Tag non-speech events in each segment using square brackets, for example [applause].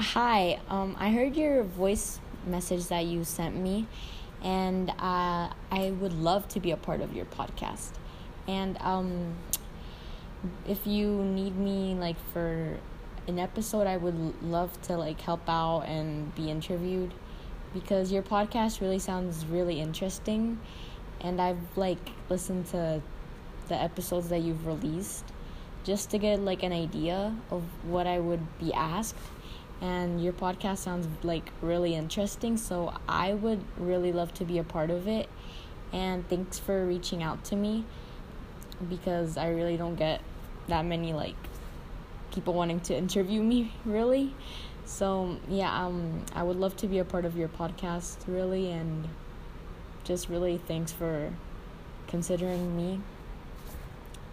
Hi, um, I heard your voice message that you sent me, and uh, I would love to be a part of your podcast. And um, if you need me, like for an episode, I would love to like help out and be interviewed because your podcast really sounds really interesting, and I've like listened to the episodes that you've released just to get like an idea of what I would be asked. And your podcast sounds like really interesting, so I would really love to be a part of it. And thanks for reaching out to me because I really don't get that many like people wanting to interview me [laughs] really. So, yeah, um I would love to be a part of your podcast really and just really thanks for considering me.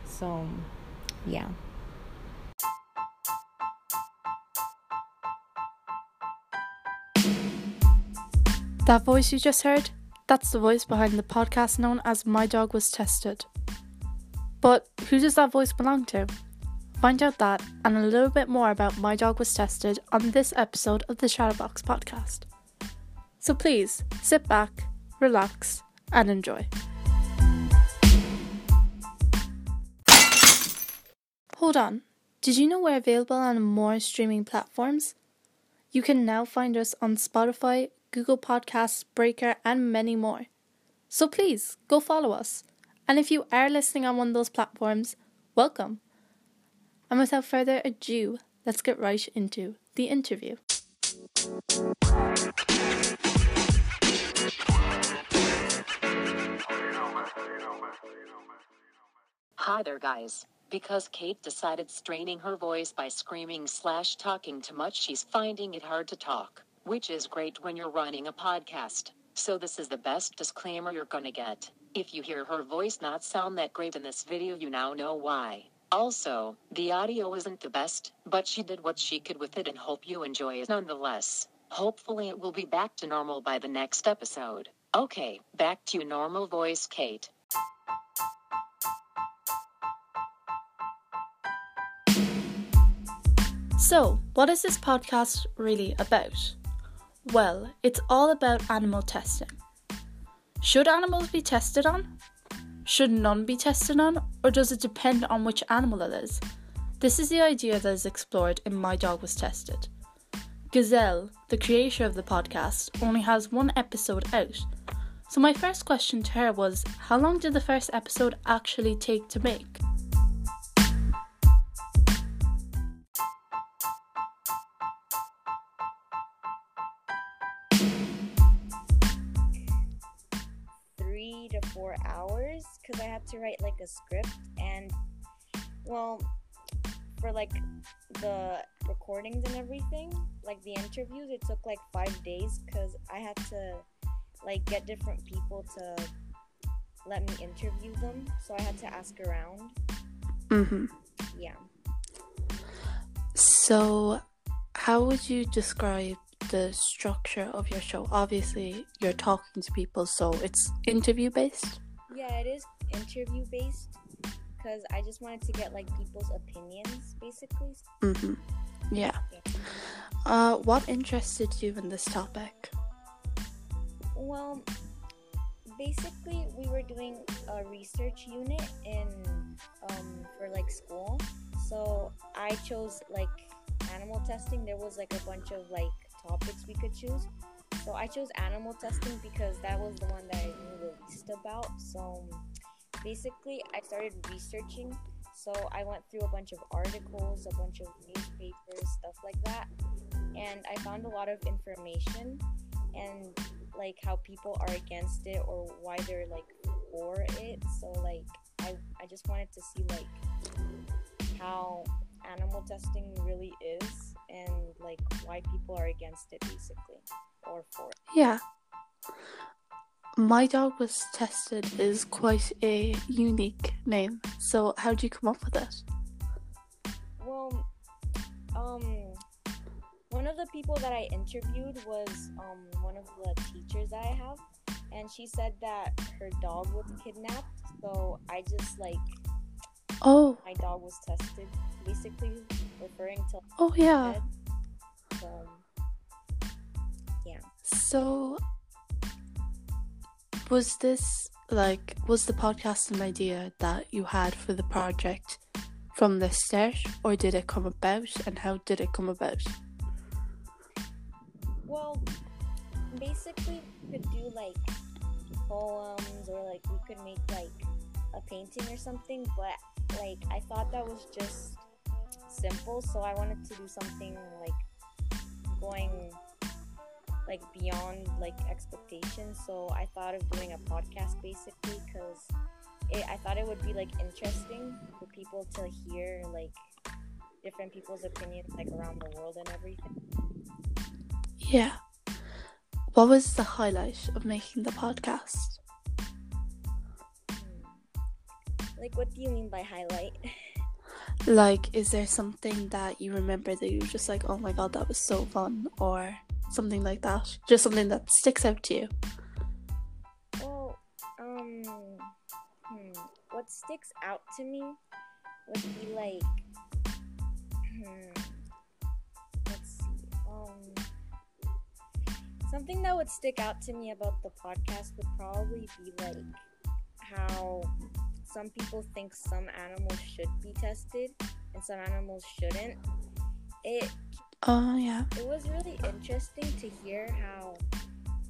So, yeah. That voice you just heard, that's the voice behind the podcast known as My Dog Was Tested. But who does that voice belong to? Find out that and a little bit more about My Dog Was Tested on this episode of the ChatterBoxx podcast. So please sit back, relax, and enjoy. Hold on. Did you know we're available on more streaming platforms? You can now find us on Spotify, Google Podcasts, Breaker, and many more. So please go follow us. And if you are listening on one of those platforms, welcome. And without further ado, let's get right into the interview. Hi there, guys. Because Kate decided straining her voice by screaming slash talking too much, she's finding it hard to talk, which is great when you're running a podcast. So, this is the best disclaimer you're gonna get. If you hear her voice not sound that great in this video, you now know why. Also, the audio isn't the best, but she did what she could with it and hope you enjoy it nonetheless. Hopefully, it will be back to normal by the next episode. Okay, back to your normal voice, Kate. So, what is this podcast really about? Well, it's all about animal testing. Should animals be tested on? Should none be tested on? Or does it depend on which animal it is? This is the idea that is explored in My Dog Was Tested. Gisele, the creator of the podcast, only has one episode out. So, my first question to her was how long did the first episode actually take to make? Had to write like a script and well for like the recordings and everything like the interviews it took like five days because I had to like get different people to let me interview them so I had to ask around Mm-hmm. yeah So, how would you describe the structure of your show? Obviously, you're talking to people, so it's interview based. yeah it is interview based because I just wanted to get like people's opinions basically Mm-hmm. Yeah. Uh, what interested you in this topic? Well, basically, we were doing a research unit in um, for like school. So I chose like animal testing. There was like a bunch of like topics we could choose. So I chose animal testing because that was the one that I knew the least about. So basically, I started researching. So I went through a bunch of articles, a bunch of newspapers, stuff like that, and I found a lot of information and like how people are against it or why they're like for it. So like I I just wanted to see like how animal testing really is and like why people are against it basically or for it. Yeah. My dog was tested is quite a unique name. So, how did you come up with it? Well, um one of the people that I interviewed was um one of the teachers that I have and she said that her dog was kidnapped. So I just like Oh, my dog was tested, basically referring to oh yeah. So So, was this like was the podcast an idea that you had for the project from the start, or did it come about, and how did it come about? Well, basically, we could do like poems or like we could make like a painting or something, but like I thought that was just simple, so I wanted to do something like going like beyond like expectations. So I thought of doing a podcast basically because I thought it would be like interesting for people to hear like different people's opinions like around the world and everything. Yeah. What was the highlight of making the podcast? Hmm. Like, what do you mean by highlight? [laughs] Like, is there something that you remember that you were just like, oh my god, that was so fun, or something like that? Just something that sticks out to you? Well, um, hmm, what sticks out to me would be like, hmm, let's see, um, something that would stick out to me about the podcast would probably be like how some people think some animals should be tested and some animals shouldn't. It Oh, yeah. it was really interesting to hear how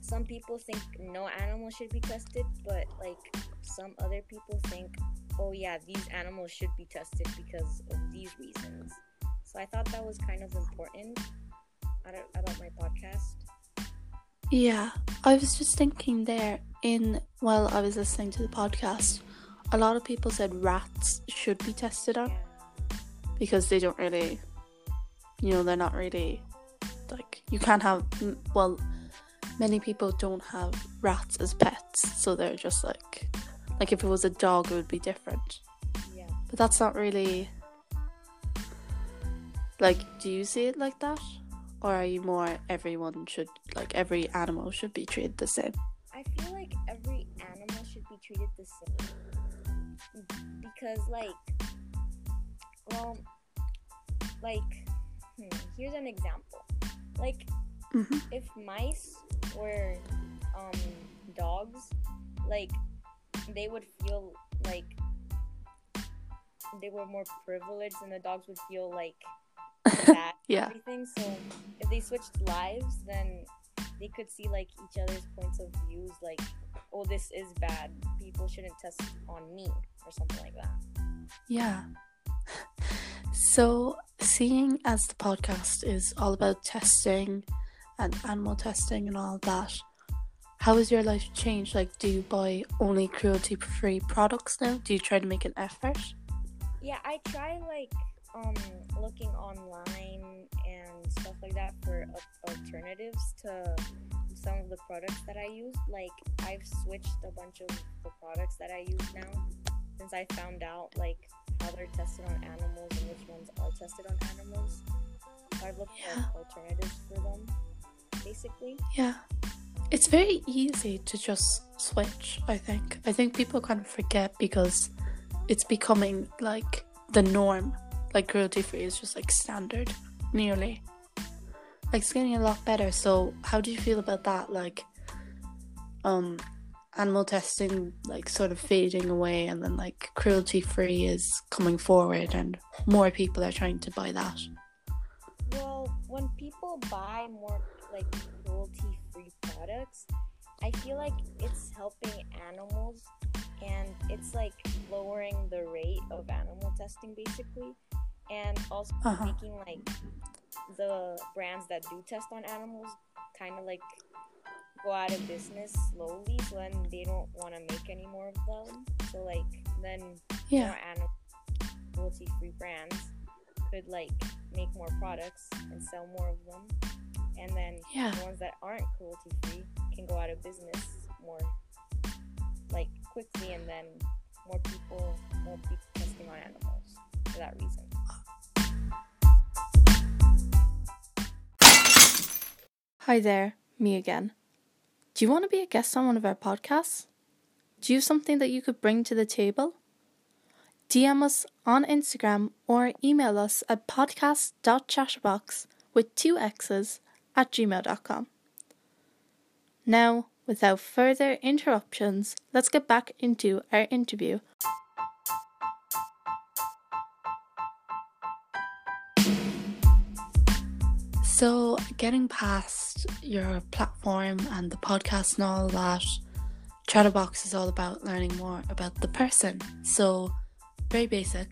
some people think no animal should be tested, but like some other people think, oh yeah, these animals should be tested because of these reasons. So I thought that was kind of important about, about my podcast. Yeah, I was just thinking there in while I was listening to the podcast, a lot of people said rats should be tested on Yeah. because they don't really, you know, they're not really like you can't have. Well, many people don't have rats as pets, so they're just like, like if it was a dog, it would be different. Yeah. But that's not really. Like, do you see it like that? Or are you more everyone should, like, every animal should be treated the same? I feel like every animal should be treated the same. Because, like, well, like, hmm, here's an example. Like, hmm if mice were um, dogs, like, they would feel like they were more privileged, and the dogs would feel like [laughs] bad Yeah. everything. So if they switched lives, then they could see like each other's points of views. Like, oh, this is bad. People shouldn't test on me, or something like that. Yeah. So, seeing as the podcast is all about testing and animal testing and all that, how has your life changed? Like, do you buy only cruelty free products now? Do you try to make an effort? Yeah, I try like um looking online and stuff like that for al- alternatives to some of the products that I use. Like I've switched a bunch of the products that I use now since I found out like how they're tested on animals and which ones are tested on animals. So I've looked Yeah. for alternatives for them, basically. Yeah. It's very easy to just switch, I think. I think people kind of forget because it's becoming like the norm. Like cruelty free is just like standard, nearly. Like it's getting a lot better. So how do you feel about that? Like um animal testing like sort of fading away and then like cruelty free is coming forward and more people are trying to buy that. Well, when people buy more like cruelty free products, I feel like it's helping animals and it's like lowering the rate of animal testing basically and also Uh-huh. making like the brands that do test on animals kind of like go out of business slowly so then they don't want to make any more of them so like then Yeah. more animal cruelty free brands could like make more products and sell more of them and then Yeah. the ones that aren't cruelty free can go out of business more like quickly and then more people more people testing on animals for that reason Hi there, me again. Do you want to be a guest on one of our podcasts? Do you have something that you could bring to the table? DM us on Instagram or email us at podcast.chatterbox with two X's at gmail.com. Now, without further interruptions, let's get back into our interview. So, getting past your platform and the podcast and all that, ChatterBoxx is all about learning more about the person. So, very basic.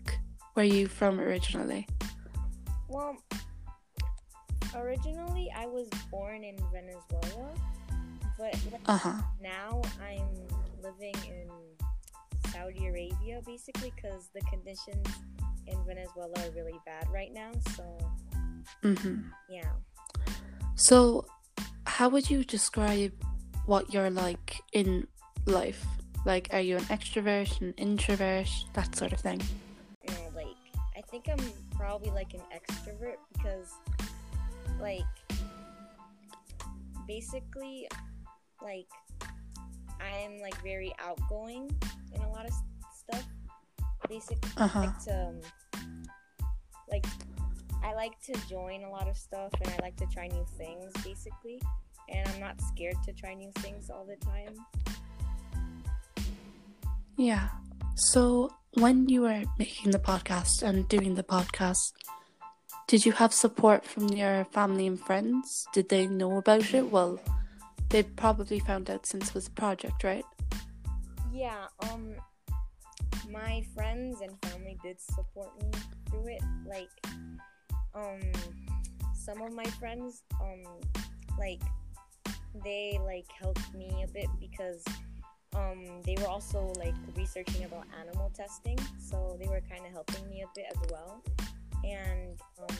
Where are you from originally? Well, originally I was born in Venezuela, but Uh huh. now I'm living in Saudi Arabia basically because the conditions in Venezuela are really bad right now. So, Mm-hmm. yeah. So, how would you describe what you're like in life? Like, are you an extrovert, an introvert, that sort of thing? you like I think I'm probably like an extrovert because like basically like I'm like very outgoing in a lot of stuff. Basically Uh huh. like to um, like I like to join a lot of stuff and I like to try new things basically. And I'm not scared to try new things all the time. Yeah. So, when you were making the podcast and doing the podcast, did you have support from your family and friends? Did they know about it? Well, they probably found out since it was a project, right? Yeah, um my friends and family did support me through it. Like um some of my friends um like they like helped me a bit because um they were also like researching about animal testing, so they were kind of helping me a bit as well. And um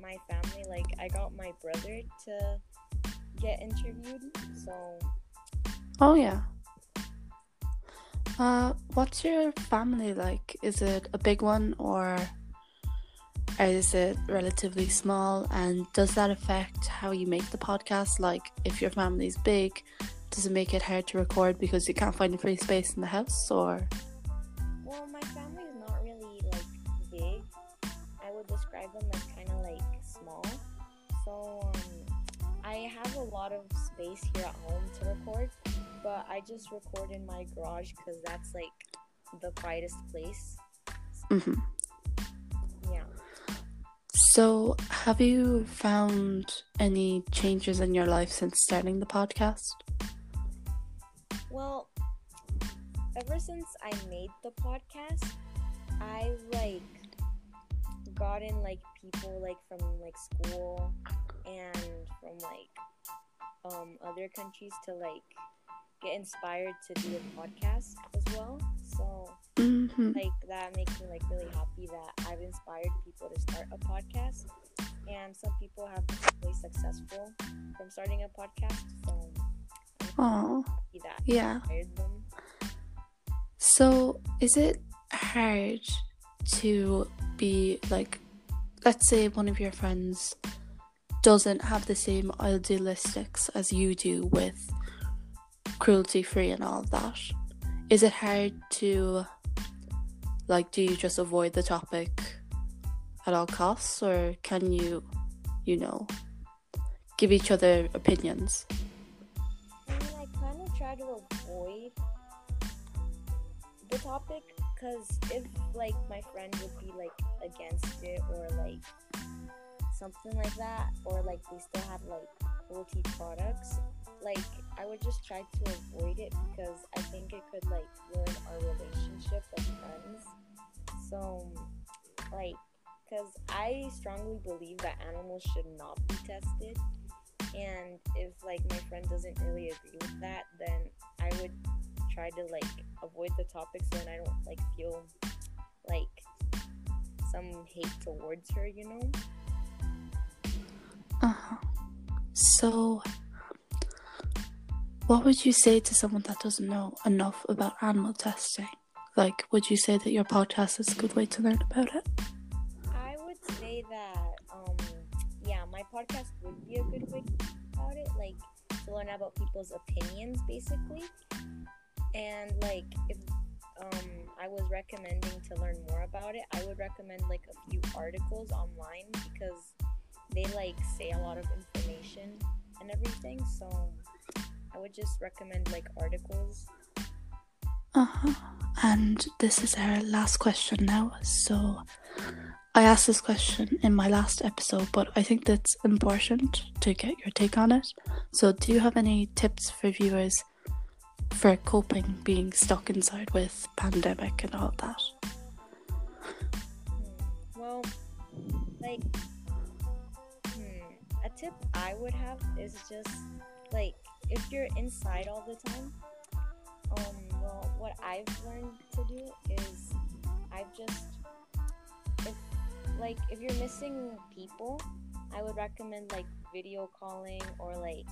my family like I got my brother to get interviewed, so Oh, yeah. Uh, what's your family like? Is it a big one or is it relatively small? And does that affect how you make the podcast? Like, if your family's big, does it make it hard to record because you can't find a free space in the house? Or Well, my family is not really like big. I would describe them as kind of like small. So um, I have a lot of space here at home to record, but I just record in my garage because that's like the quietest place. Mhm. So, have you found any changes in your life since starting the podcast? Well, ever since I made the podcast, I've like gotten like people like from like school and from like um other countries to like get inspired to do a podcast as well. So Mm-hmm. like that makes me like really happy that I've inspired people to start a podcast. And some people have been really successful from starting a podcast. So Oh, yeah. inspired them. So, is it hard to be like, let's say one of your friends doesn't have the same idealistics as you do with cruelty free and all of that? Is it hard to, like, do you just avoid the topic at all costs, or can you, you know, give each other opinions? I mean, I kind of try to avoid the topic because if like my friend would be like against it or like something like that, or like they still have like cruelty products, like I would just try to avoid it because I think it could like ruin our relationship as friends. So, like, because I strongly believe that animals should not be tested and if like my friend doesn't really agree with that then i would try to like avoid the topic so then i don't like feel like some hate towards her you know Uh-huh. So, what would you say to someone that doesn't know enough about animal testing? Like, would you say that your podcast is a good way to learn about it? i would say that um yeah my podcast would be a good way to about it like to learn about people's opinions basically and like if um i was recommending to learn more about it i would recommend like a few articles online because they like say a lot of information and everything so i would just recommend like articles. Uh-huh. And this is our last question now. So I asked this question in my last episode, but I think that's important to get your take on it. So do you have any tips for viewers for coping being stuck inside with pandemic and all that? Hmm. Well, like hmm, a tip I would have is just like if you're inside all the time, um, well, what I've learned to do is I've just if like if you're missing people, I would recommend like video calling or like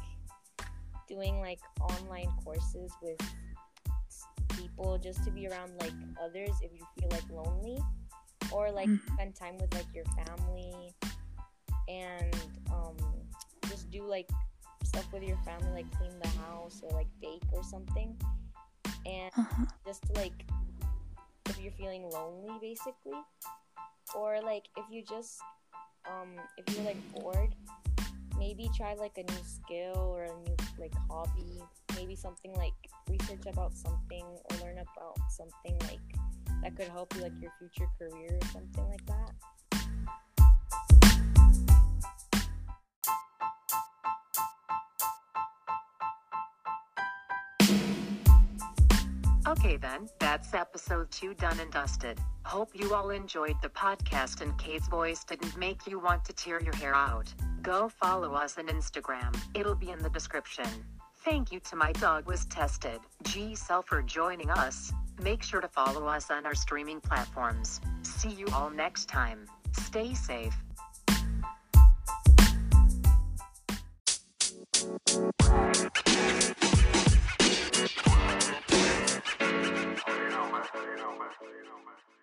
doing like online courses with people just to be around like others if you feel like lonely or like Mhm. spend time with like your family and um just do like stuff with your family like clean the house or like bake or something. And Uh-huh. just to like if you're feeling lonely basically. Or like if you just um if you're like bored maybe try like a new skill or a new like hobby. Maybe something like research about something or learn about something like that could help you like your future career or something like that Okay, then, that's episode 2 done and dusted. Hope you all enjoyed the podcast and Kate's voice didn't make you want to tear your hair out. Go follow us on Instagram, it'll be in the description. Thank you to my dog was tested, Gisele for joining us. Make sure to follow us on our streaming platforms. See you all next time. Stay safe. You